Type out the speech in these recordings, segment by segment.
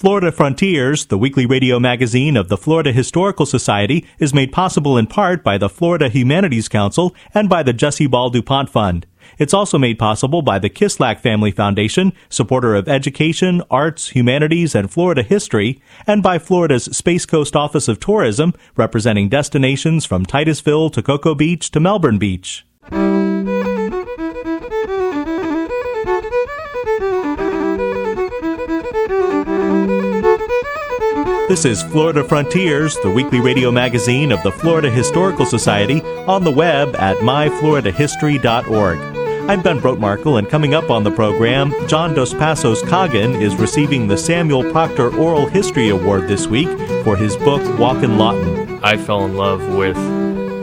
Florida Frontiers, the weekly radio magazine of the Florida Historical Society, is made possible in part by the Florida Humanities Council and by the Jessie Ball DuPont Fund. It's also made possible by the Kislak Family Foundation, supporter of education, arts, humanities, and Florida history, and by Florida's Space Coast Office of Tourism, representing destinations from Titusville to Cocoa Beach to Melbourne Beach. This is Florida Frontiers, the weekly radio magazine of the Florida Historical Society, on the web at myfloridahistory.org. I'm Ben Brotemarkle, and coming up on the program, John Dos Passos Coggin is receiving the Samuel Proctor Oral History Award this week for his book Walkin' Lawton. I fell in love with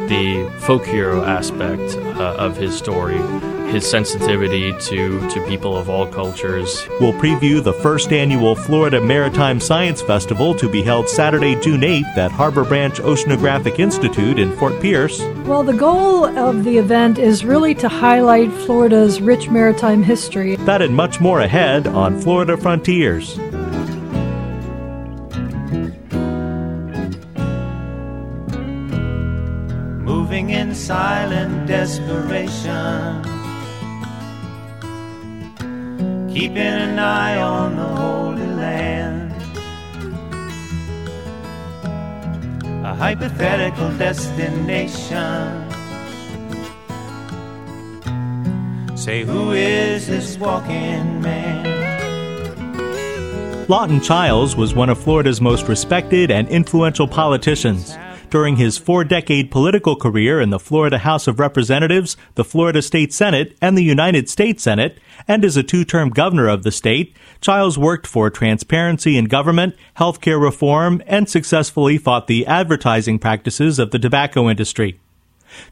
the folk hero aspect uh, of his story his sensitivity to, to people of all cultures. We'll preview the first annual Florida Maritime Science Festival to be held Saturday, June 8th at Harbor Branch Oceanographic Institute in Fort Pierce. Well, the goal of the event is really to highlight Florida's rich maritime history. That and much more ahead on Florida Frontiers. Desperation keeping an eye on the Holy Land. A hypothetical destination. Say, who is this walking man? Lawton Chiles was one of Florida's most respected and influential politicians during his four decade political career in the Florida House of Representatives, the Florida State Senate, and the United States Senate, and as a two term governor of the state, Chiles worked for transparency in government, healthcare reform, and successfully fought the advertising practices of the tobacco industry.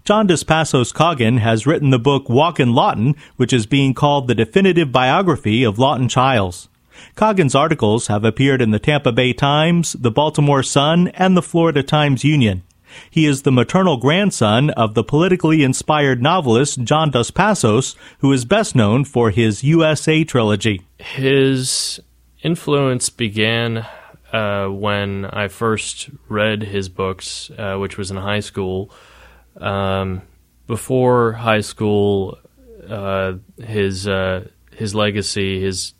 John Dos Passos Coggin has written the book Walkin' Lawton, which is being called the definitive biography of Lawton Chiles. Coggin's articles have appeared in the Tampa Bay Times, the Baltimore Sun, and the Florida Times Union. He is the maternal grandson of the politically inspired novelist John Dos Passos, who is best known for his USA trilogy. His influence began uh, when I first read his books, uh, which was in high school. Um, before high school, uh, his uh, his legacy, his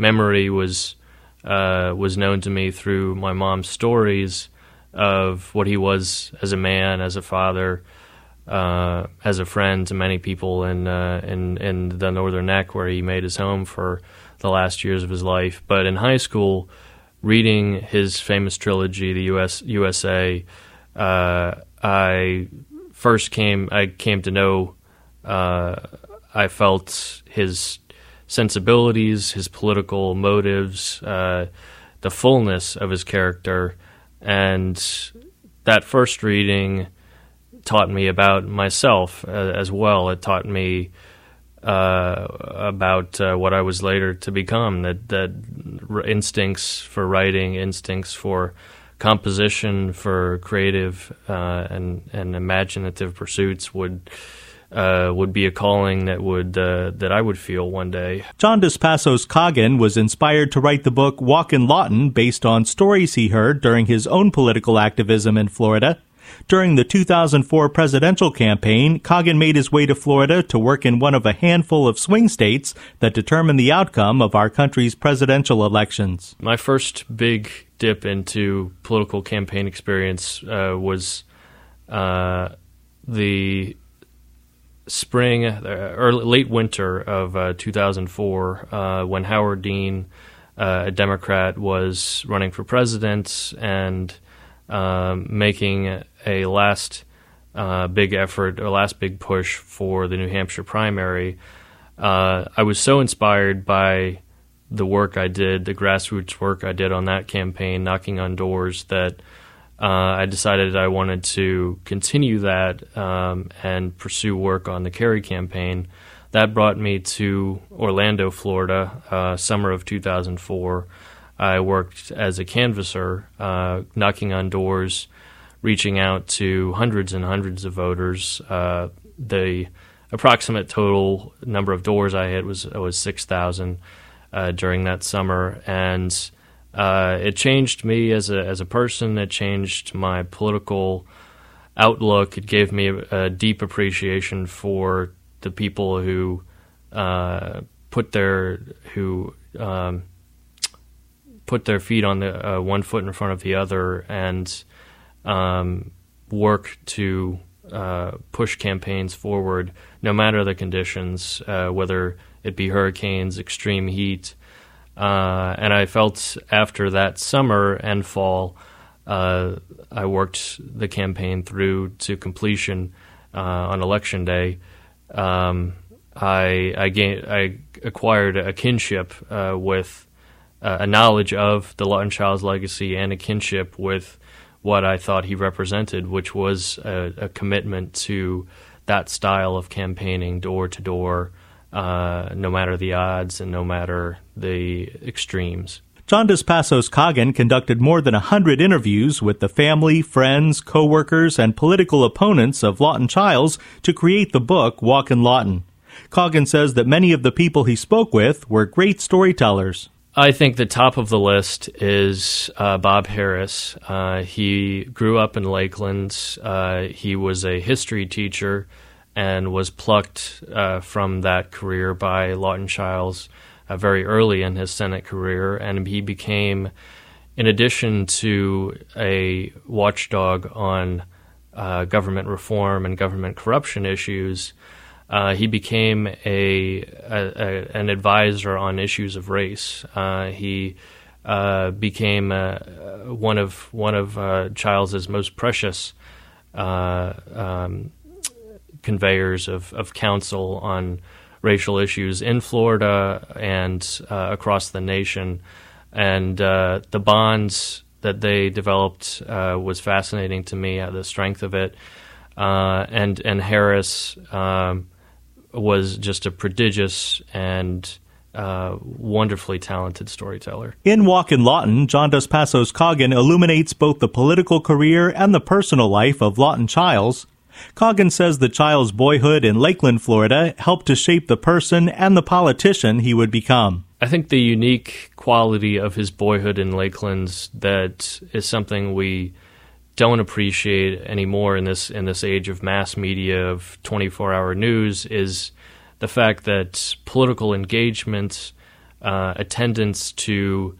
memory was uh, was known to me through my mom's stories of what he was as a man, as a father, uh, as a friend to many people in, uh, in in the Northern Neck, where he made his home for the last years of his life. But in high school, reading his famous trilogy, the US USA, uh, I first came I came to know. Uh, I felt his sensibilities, his political motives, uh, the fullness of his character. And that first reading taught me about myself uh, as well. It taught me uh, about uh, what I was later to become. That that instincts for writing, instincts for composition, for creative uh, and and imaginative pursuits would uh, would be a calling that would uh, that I would feel one day. John Dos Passos Coggin was inspired to write the book Walkin' Lawton based on stories he heard during his own political activism in Florida. During the 2004 presidential campaign, Coggin made his way to Florida to work in one of a handful of swing states that determine the outcome of our country's presidential elections. My first big dip into political campaign experience uh, was uh, the spring, uh, early, late winter of uh, 2004, uh, when Howard Dean, a Democrat, was running for president and um, making a last big effort, or last big push for the New Hampshire primary. I was so inspired by the work I did, the grassroots work I did on that campaign, knocking on doors, that I decided I wanted to continue that um, and pursue work on the Kerry campaign. That brought me to Orlando, Florida, uh, summer of 2004. I worked as a canvasser, uh, knocking on doors, reaching out to hundreds and hundreds of voters. Uh, the approximate total number of doors I hit was was six thousand uh, during that summer, and uh, it changed me as a as a person. It changed my political outlook. It gave me a, a deep appreciation for the people who uh, put their who um, put their feet on the uh, one foot in front of the other and um, work to uh, push campaigns forward, no matter the conditions, uh, whether it be hurricanes, extreme heat. Uh, and I felt after that summer and fall, uh, I worked the campaign through to completion uh, on election day. Um, I I, gained, I acquired a kinship uh, with a knowledge of the Lawton Chiles legacy and a kinship with what I thought he represented, which was a, a commitment to that style of campaigning door to door, uh, no matter the odds and no matter the extremes. John Dos Passos Coggin conducted more than a hundred interviews with the family, friends, co-workers, and political opponents of Lawton Chiles to create the book Walkin' Lawton. Coggin says that many of the people he spoke with were great storytellers. I think the top of the list is uh, Bob Harris. Uh, he grew up in Lakeland. Uh, he was a history teacher and was plucked uh, from that career by Lawton Chiles uh, very early in his Senate career, and he became, in addition to a watchdog on uh, government reform and government corruption issues, uh, he became a, a, a, an advisor on issues of race. Uh, he uh, became one of one of Chiles's most precious um, conveyors of, of counsel on racial issues in Florida and uh, across the nation. And uh, the bonds that they developed uh, was fascinating to me. the strength of it, and and Harris. Um, was just a prodigious and uh, wonderfully talented storyteller. In Walkin' Lawton, John Dos Passos Coggin illuminates both the political career and the personal life of Lawton Chiles. Coggin says the child's boyhood in Lakeland, Florida, helped to shape the person and the politician he would become. I think the unique quality of his boyhood in Lakeland that is something we don't appreciate anymore in this in this age of mass media of 24 hour news is the fact that political engagement, uh, attendance to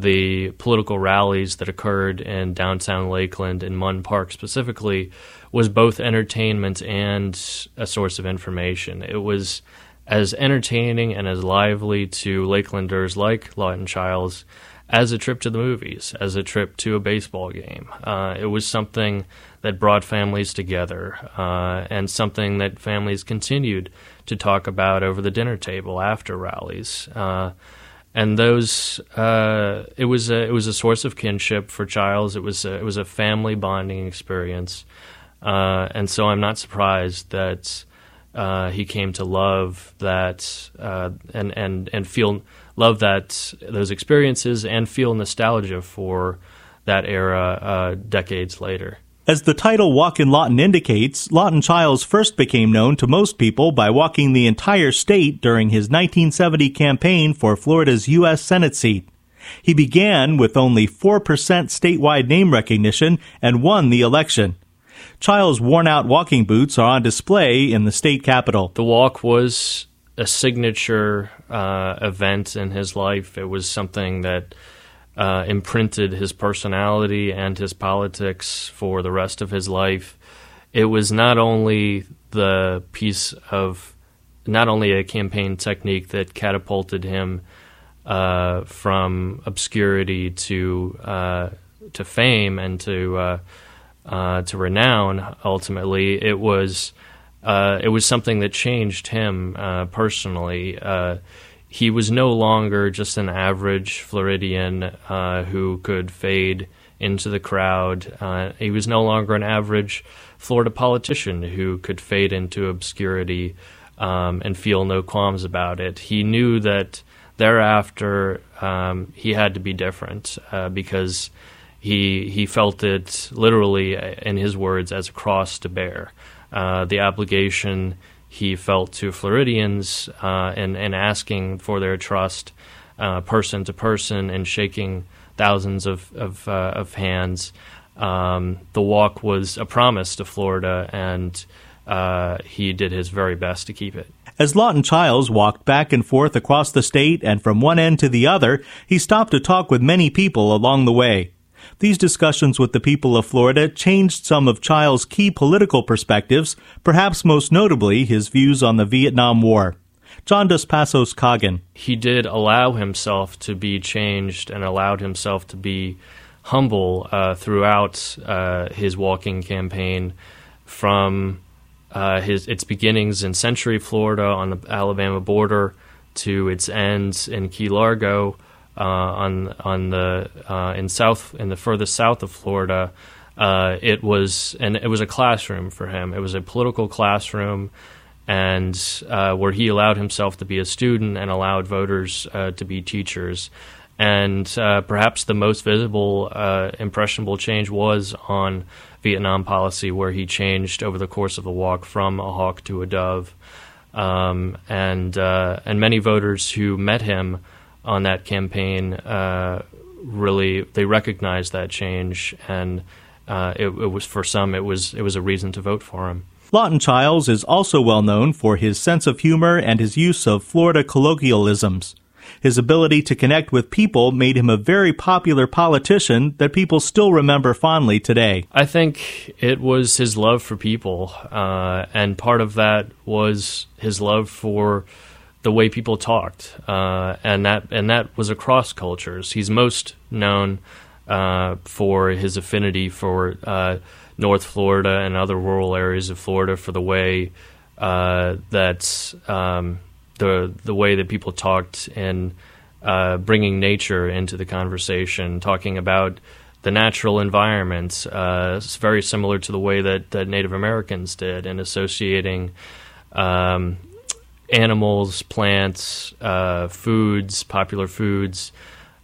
the political rallies that occurred in downtown Lakeland and Munn Park specifically was both entertainment and a source of information. It was as entertaining and as lively to Lakelanders like Lawton Chiles as a trip to the movies, as a trip to a baseball game. Uh, it was something that brought families together uh, and something that families continued to talk about over the dinner table after rallies. Uh, and those, uh, it was a, it was a source of kinship for Chiles. It was a, it was a family bonding experience, uh, and so I'm not surprised that uh, he came to love that and and and feel love that those experiences and feel nostalgia for that era uh, decades later. As the title Walkin' Lawton indicates, Lawton Chiles first became known to most people by walking the entire state during his 1970 campaign for Florida's U.S. Senate seat. He began with only 4% statewide name recognition and won the election. Chiles' worn out walking boots are on display in the state capitol. The walk was a signature uh, event in his life. It was something that uh, imprinted his personality and his politics for the rest of his life. It was not only the piece of, not only a campaign technique that catapulted him uh, from obscurity to uh, to fame and to uh, uh, to renown. Ultimately, it was uh, it was something that changed him personally. Uh, he was no longer just an average Floridian uh, who could fade into the crowd. Uh, he was no longer an average Florida politician who could fade into obscurity um, and feel no qualms about it. He knew that thereafter um, he had to be different uh, because he he felt it literally, in his words, as a cross to bear. Uh, the obligation he felt to Floridians uh, and, and asking for their trust uh, person to person and shaking thousands of of, uh, of hands. Um, the walk was a promise to Florida, and uh, he did his very best to keep it. As Lawton Chiles walked back and forth across the state and from one end to the other, he stopped to talk with many people along the way. These discussions with the people of Florida changed some of Chiles' key political perspectives, perhaps most notably his views on the Vietnam War. John Dos Passos Coggin. He did allow himself to be changed and allowed himself to be humble uh, throughout uh, his walking campaign from uh, his its beginnings in Century, Florida, on the Alabama border, to its ends in Key Largo, on on the uh, in south in the furthest south of Florida. Uh, it was and it was a classroom for him. It was a political classroom, and uh, where he allowed himself to be a student and allowed voters uh, to be teachers. And perhaps the most visible, impressionable change was on Vietnam policy, where he changed over the course of the walk from a hawk to a dove. Um, and uh, and many voters who met him on that campaign uh, really they recognized that change, and uh, it, it, was for some it was it was a reason to vote for him. Lawton Chiles is also well known for his sense of humor and his use of Florida colloquialisms. His ability to connect with people made him a very popular politician that people still remember fondly today. I think it was his love for people, uh, and part of that was his love for the way people talked, uh, and that and that was across cultures. He's most known uh, for his affinity for uh, North Florida and other rural areas of Florida for the way uh, that um, the the way that people talked and uh, bringing nature into the conversation, talking about the natural environment. Uh, it's very similar to the way that, that Native Americans did, and associating um, animals, plants, uh, foods, popular foods.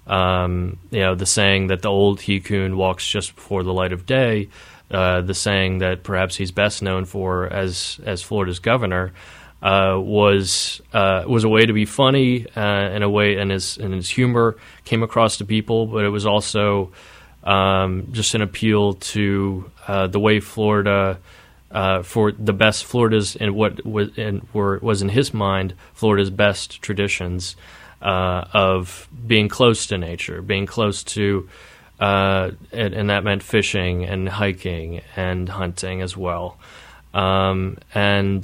Um, you know, the saying that the old he-coon walks just before the light of day. Uh, the saying that perhaps he's best known for as as Florida's governor uh, was uh, was a way to be funny uh, in a way, and his and his humor came across to people, but it was also um, just an appeal to uh, the way Florida. Uh, for the best Florida's and what was and were was in his mind Florida's best traditions uh, of being close to nature, being close to, and, and, that meant fishing and hiking and hunting as well. Um, and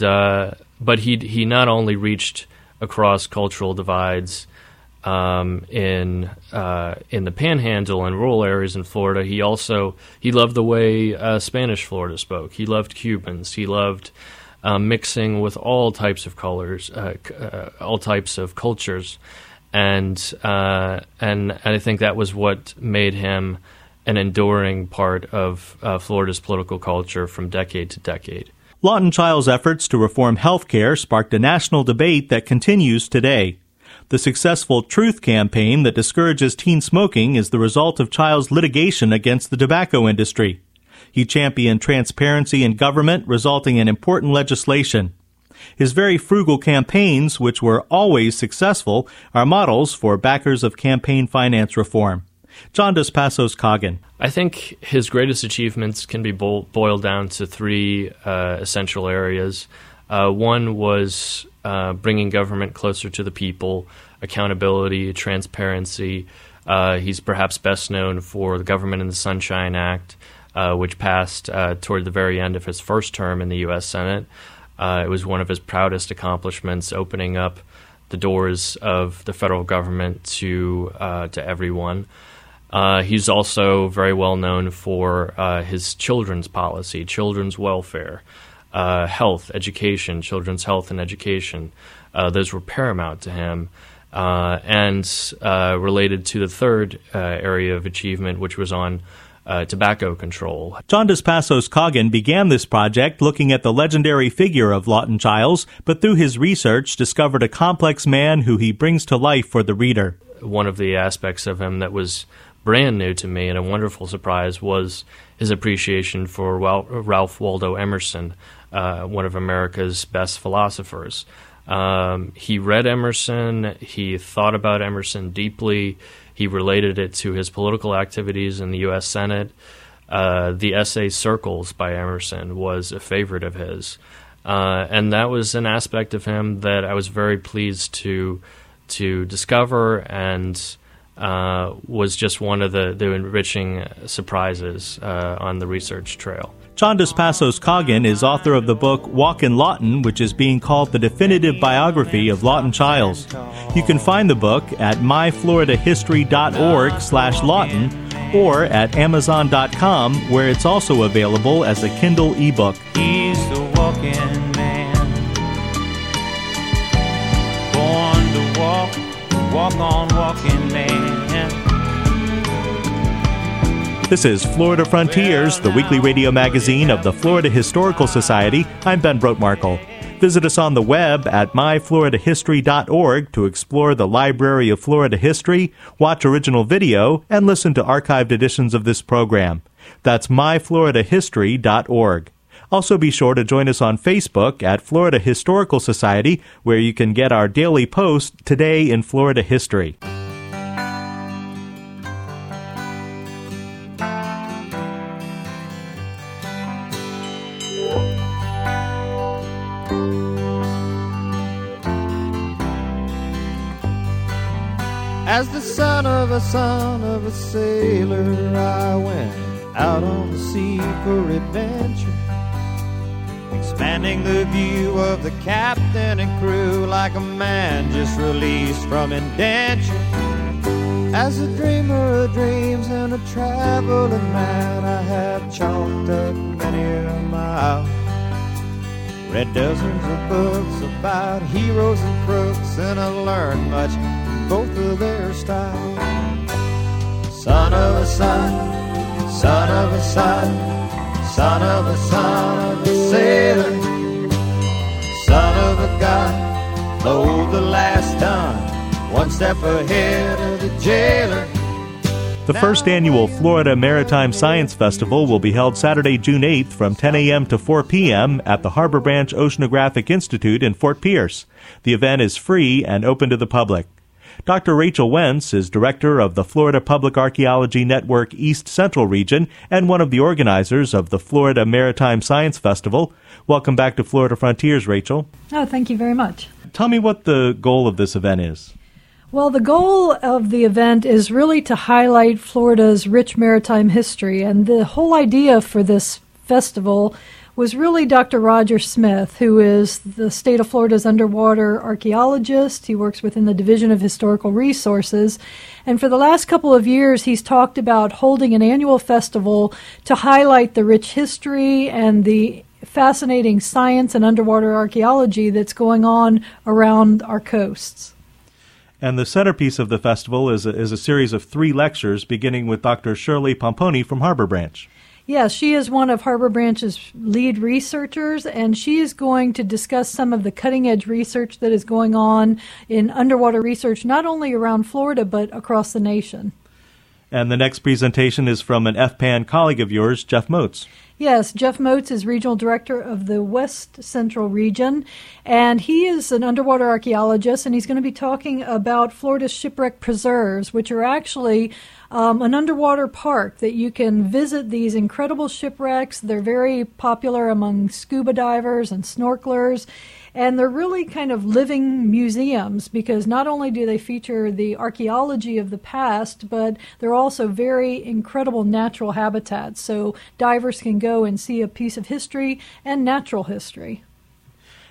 but he he not only reached across cultural divides um, in uh, in the Panhandle and rural areas in Florida. He also he loved the way uh, Spanish Florida spoke. He loved Cubans. He loved uh, mixing with all types of colors, uh, uh, all types of cultures, and uh, and and I think that was what made him an enduring part of Florida's political culture from decade to decade. Lawton Chiles' efforts to reform health care sparked a national debate that continues today. The successful Truth campaign that discourages teen smoking is the result of Chiles' litigation against the tobacco industry. He championed transparency in government, resulting in important legislation. His very frugal campaigns, which were always successful, are models for backers of campaign finance reform. John Dos Passos Coggin. I think his greatest achievements can be bo- boiled down to three uh, essential areas. Uh, one was uh, bringing government closer to the people, accountability, transparency. Uh, he's perhaps best known for the Government in the Sunshine Act, uh, which passed uh, toward the very end of his first term in the U.S. Senate. it was one of his proudest accomplishments, opening up the doors of the federal government to to everyone. Uh, he's also very well known for uh, his children's policy, children's welfare, uh, health, education, children's health and education. Uh, those were paramount to him. Uh, and uh, related to the third area of achievement, which was on tobacco control. John Dos Passos Coggin began this project looking at the legendary figure of Lawton Chiles, but through his research discovered a complex man who he brings to life for the reader. One of the aspects of him that was brand new to me and a wonderful surprise was his appreciation for Ralph Waldo Emerson, uh, one of America's best philosophers. Um, he read Emerson, he thought about Emerson deeply, he related it to his political activities in the U.S. Senate. Uh, the essay Circles by Emerson was a favorite of his. Uh, and that was an aspect of him that I was very pleased to to discover and uh, was just one of the, the enriching surprises uh, on the research trail. John Dos Passos Coggin is author of the book Walkin' Lawton, which is being called the definitive biography of Lawton Chiles. You can find the book at myfloridahistory.org slash Lawton or at amazon.com where it's also available as a Kindle ebook. He's the walking walk on walking man. This is Florida Frontiers, the weekly radio magazine of the Florida Historical Society. I'm Ben Brotemarkle. Visit us on the web at myfloridahistory.org to explore the Library of Florida History, watch original video, and listen to archived editions of this program. That's myfloridahistory.org. Also, be sure to join us on Facebook at Florida Historical Society, where you can get our daily post, Today in Florida History. As the son of a son of a sailor, I went out on the sea for adventure. Expanding the view of the captain and crew like a man just released from indenture. As a dreamer of dreams and a traveling man, I have chalked up many a mile. Read dozens of books about heroes and crooks, and I learned much both of their style. Son of a son, son of a son, son of a son of a sailor, son of a god, load the last ton, one step ahead of the jailer. The first annual Florida Maritime Science Festival will be held Saturday, June 8th from 10 a.m. to 4 p.m. at the Harbor Branch Oceanographic Institute in Fort Pierce. The event is free and open to the public. Dr. Rachel Wentz is director of the Florida Public Archaeology Network East Central Region and one of the organizers of the Florida Maritime Science Festival. Welcome back to Florida Frontiers, Rachel. Oh, thank you very much. Tell me what the goal of this event is. Well, the goal of the event is really to highlight Florida's rich maritime history, and the whole idea for this festival was really Dr. Roger Smith, who is the state of Florida's underwater archaeologist. He works within the Division of Historical Resources. And for the last couple of years, he's talked about holding an annual festival to highlight the rich history and the fascinating science and underwater archaeology that's going on around our coasts. And the centerpiece of the festival is a, is a series of three lectures, beginning with Dr. Shirley Pomponi from Harbor Branch. Yes, she is one of Harbor Branch's lead researchers, and she is going to discuss some of the cutting edge research that is going on in underwater research, not only around Florida, but across the nation. And the next presentation is from an FPAN colleague of yours, Jeff Moates. Yes, Jeff Moates is regional director of the West Central region, and he is an underwater archaeologist, and he's going to be talking about Florida's shipwreck preserves, which are actually um, an underwater park that you can visit these incredible shipwrecks. They're very popular among scuba divers and snorkelers. And they're really kind of living museums because not only do they feature the archaeology of the past, but they're also very incredible natural habitats. So divers can go and see a piece of history and natural history.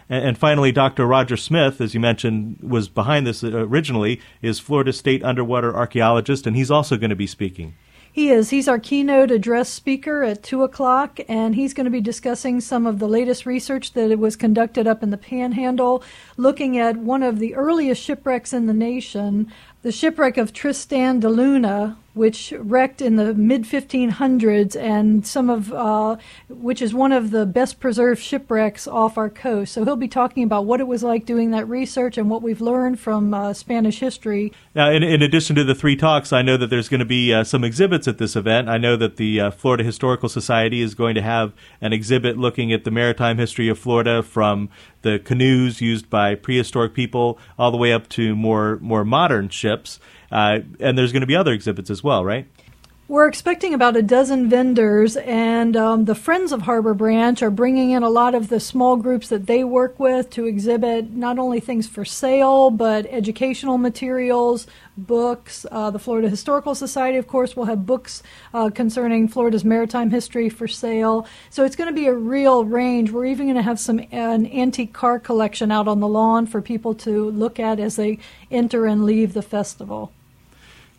And, finally, Dr. Roger Smith, as you mentioned, was behind this originally, is Florida State underwater archaeologist, and he's also going to be speaking. He is. He's our keynote address speaker at 2 o'clock, and he's going to be discussing some of the latest research that was conducted up in the Panhandle, looking at one of the earliest shipwrecks in the nation, the shipwreck of Tristan de Luna, which wrecked in the mid 1500s, and some of uh, which is one of the best preserved shipwrecks off our coast. So he'll be talking about what it was like doing that research and what we've learned from uh, Spanish history. Now, in, in, addition to the three talks, I know that there's going to be uh, some exhibits at this event. I know that the uh, Florida Historical Society is going to have an exhibit looking at the maritime history of Florida from the canoes used by prehistoric people all the way up to more more modern ships. Uh, and there's going to be other exhibits as well, right? We're expecting about a dozen vendors, and um, the Friends of Harbor Branch are bringing in a lot of the small groups that they work with to exhibit not only things for sale, but educational materials, books. Uh, the Florida Historical Society, of course, will have books uh, concerning Florida's maritime history for sale. So it's going to be a real range. We're even going to have some an antique car collection out on the lawn for people to look at as they enter and leave the festival.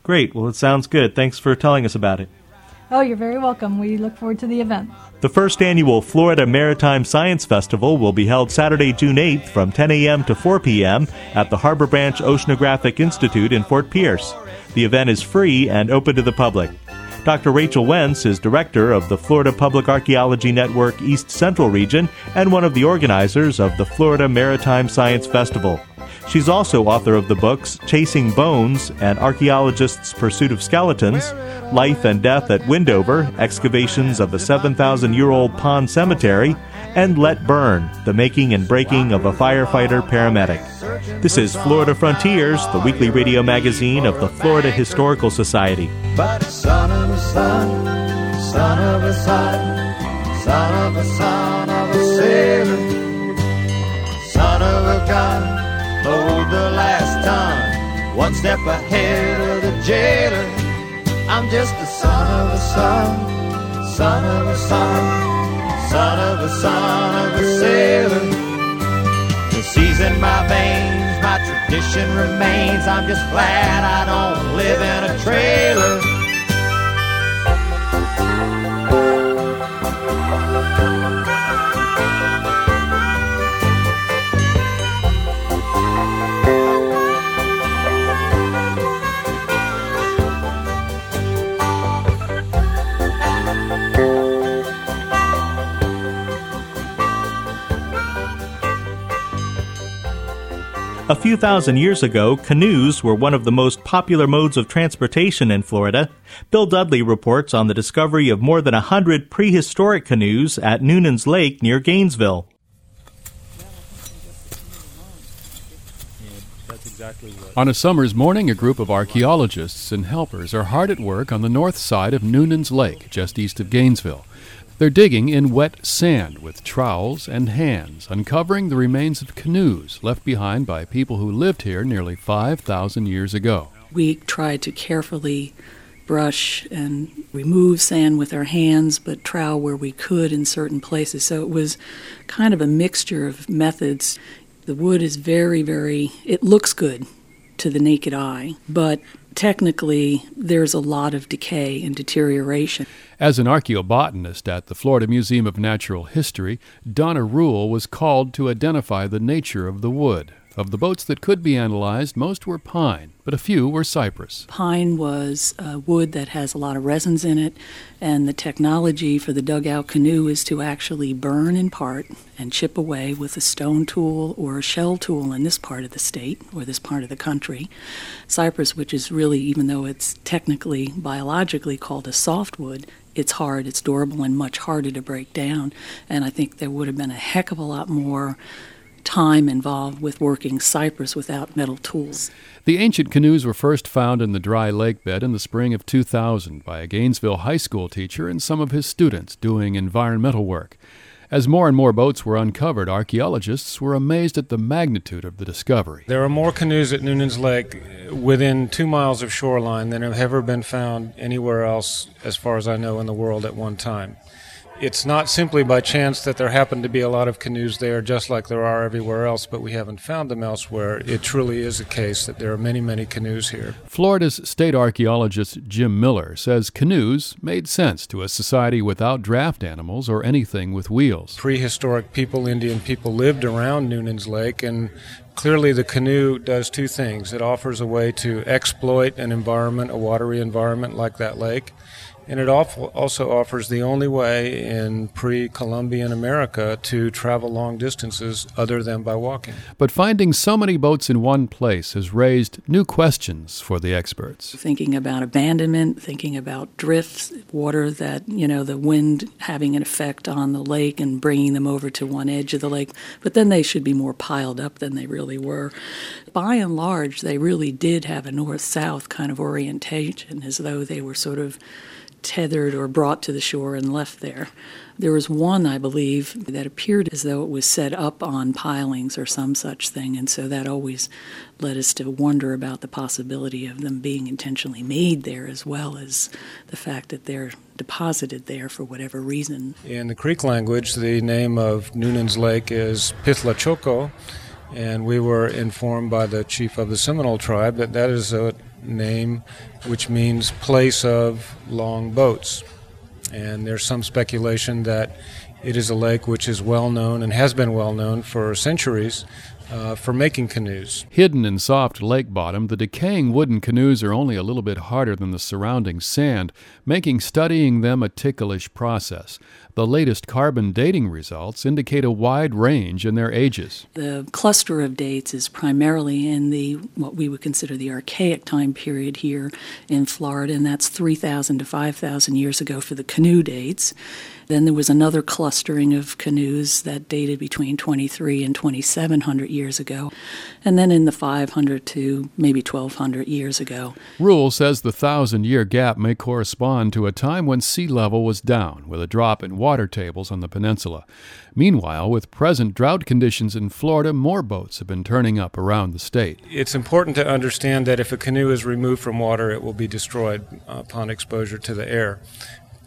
Great. Well, it sounds good. Thanks for telling us about it. Oh, you're very welcome. We look forward to the event. The first annual Florida Maritime Science Festival will be held Saturday, June 8th from 10 a.m. to 4 p.m. at the Harbor Branch Oceanographic Institute in Fort Pierce. The event is free and open to the public. Dr. Rachel Wentz is director of the Florida Public Archaeology Network East Central Region and one of the organizers of the Florida Maritime Science Festival. She's also author of the books Chasing Bones and Archaeologists' Pursuit of Skeletons, Life and Death at Windover, Excavations of a 7,000 year old pond cemetery, and Let Burn, The Making and Breaking of a Firefighter Paramedic. This is Florida Frontiers, the weekly radio magazine of the Florida Historical Society. But son of a son, son of a son, son of a son one step ahead of the jailer. I'm just a son of a son, son of a son, son of a son of a sailor. The sea's in my veins, my tradition remains. I'm just glad I don't live in a trailer. A few thousand years ago, canoes were one of the most popular modes of transportation in Florida. Bill Dudley reports on the discovery of more than a hundred prehistoric canoes at Noonan's Lake near Gainesville. On a summer's morning, a group of archaeologists and helpers are hard at work on the north side of Noonan's Lake, just east of Gainesville. They're digging in wet sand with trowels and hands, uncovering the remains of canoes left behind by people who lived here nearly 5,000 years ago. We tried to carefully brush and remove sand with our hands, but trowel where we could in certain places. So it was kind of a mixture of methods. The wood is very, very, it looks good to the naked eye, but technically there's a lot of decay and deterioration. As an archaeobotanist at the Florida Museum of Natural History, Donna Ruhl was called to identify the nature of the wood. Of the boats that could be analyzed, most were pine, but a few were cypress. Pine was a wood that has a lot of resins in it, and the technology for the dugout canoe is to actually burn in part and chip away with a stone tool or a shell tool in this part of the state or this part of the country. Cypress, which is really, even though it's technically biologically called a softwood, it's hard, it's durable, and much harder to break down. And I think there would have been a heck of a lot more time involved with working cypress without metal tools. The ancient canoes were first found in the dry lake bed in the spring of 2000 by a Gainesville high school teacher and some of his students doing environmental work. As more and more boats were uncovered, archaeologists were amazed at the magnitude of the discovery. There are more canoes at Noonan's Lake uh, within two miles of shoreline than have ever been found anywhere else, as far as I know, in the world at one time it's not simply by chance that there happen to be a lot of canoes there, just like there are everywhere else, but we haven't found them elsewhere. It truly is a case that there are many, many canoes here. Florida's state archaeologist Jim Miller says canoes made sense to a society without draft animals or anything with wheels. Prehistoric people, Indian people, lived around Noonan's Lake and Clearly, the canoe does two things. It offers a way to exploit an environment, a watery environment like that lake, and it also offers the only way in pre Columbian America to travel long distances other than by walking. But finding so many boats in one place has raised new questions for the experts. Thinking about abandonment, thinking about drifts, water that, you know, the wind having an effect on the lake and bringing them over to one edge of the lake, but then they should be more piled up than they really were. By and large, they really did have a north south kind of orientation as though they were sort of tethered or brought to the shore and left there. There was one, I believe, that appeared as though it was set up on pilings or some such thing, and so that always led us to wonder about the possibility of them being intentionally made there as well as the fact that they're deposited there for whatever reason. In the Creek language, the name of Noonan's Lake is Pithlachocco, and we were informed by the chief of the Seminole tribe that that is a name which means place of long boats. And there's some speculation that it is a lake which is well known and has been well known for centuries uh, for making canoes. Hidden in soft lake bottom, the decaying wooden canoes are only a little bit harder than the surrounding sand, making studying them a ticklish process. The latest carbon dating results indicate a wide range in their ages. The cluster of dates is primarily in the what we would consider the archaic time period here in Florida, and that's 3,000 to 5,000 years ago for the canoe dates. Then there was another clustering of canoes that dated between 23 and 2700 years ago, and then in the 500 to maybe 1200 years ago. Ruhl says the thousand year gap may correspond to a time when sea level was down, with a drop in water tables on the peninsula. Meanwhile, with present drought conditions in Florida, more boats have been turning up around the state. It's important to understand that if a canoe is removed from water, it will be destroyed upon exposure to the air.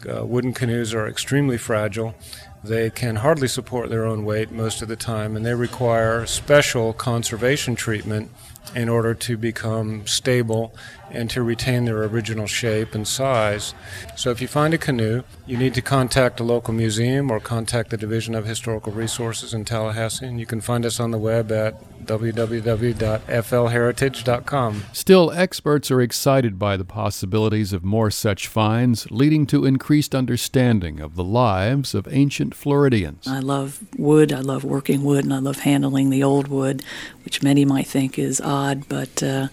Uh, wooden canoes are extremely fragile. They can hardly support their own weight most of the time, and they require special conservation treatment in order to become stable and to retain their original shape and size. So if you find a canoe, you need to contact a local museum or contact the Division of Historical Resources in Tallahassee, and you can find us on the web at www.flheritage.com. Still, experts are excited by the possibilities of more such finds, leading to increased understanding of the lives of ancient Floridians. I love wood, I love working wood, and I love handling the old wood, which many might think is odd, but uh,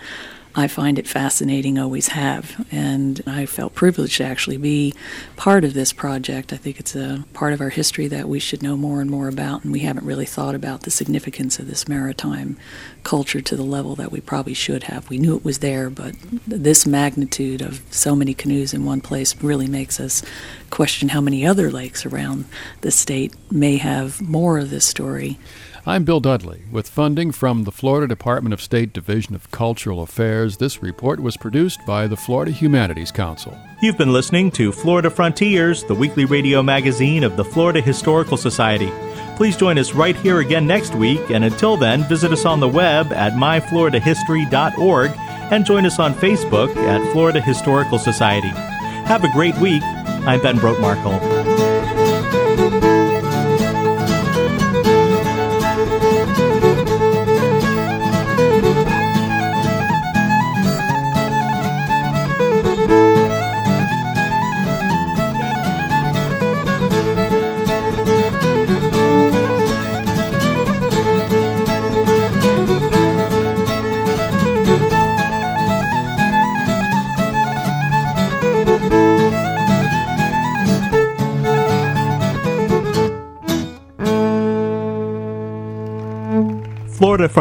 I find it fascinating, always have. And I felt privileged to actually be part of this project. I think it's a part of our history that we should know more and more about, and we haven't really thought about the significance of this maritime culture to the level that we probably should have. We knew it was there, but this magnitude of so many canoes in one place really makes us question how many other lakes around the state may have more of this story. I'm Bill Dudley. With funding from the Florida Department of State Division of Cultural Affairs, this report was produced by the Florida Humanities Council. You've been listening to Florida Frontiers, the weekly radio magazine of the Florida Historical Society. Please join us right here again next week, and until then, visit us on the web at myfloridahistory.org and join us on Facebook at Florida Historical Society. Have a great week. I'm Ben Brotemarkle.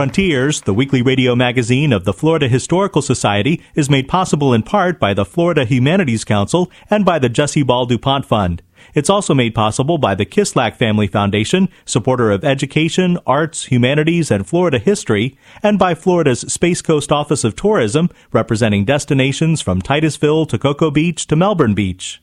Frontiers, the weekly radio magazine of the Florida Historical Society, is made possible in part by the Florida Humanities Council and by the Jessie Ball DuPont Fund. It's also made possible by the Kislak Family Foundation, supporter of education, arts, humanities, and Florida history, and by Florida's Space Coast Office of Tourism, representing destinations from Titusville to Cocoa Beach to Melbourne Beach.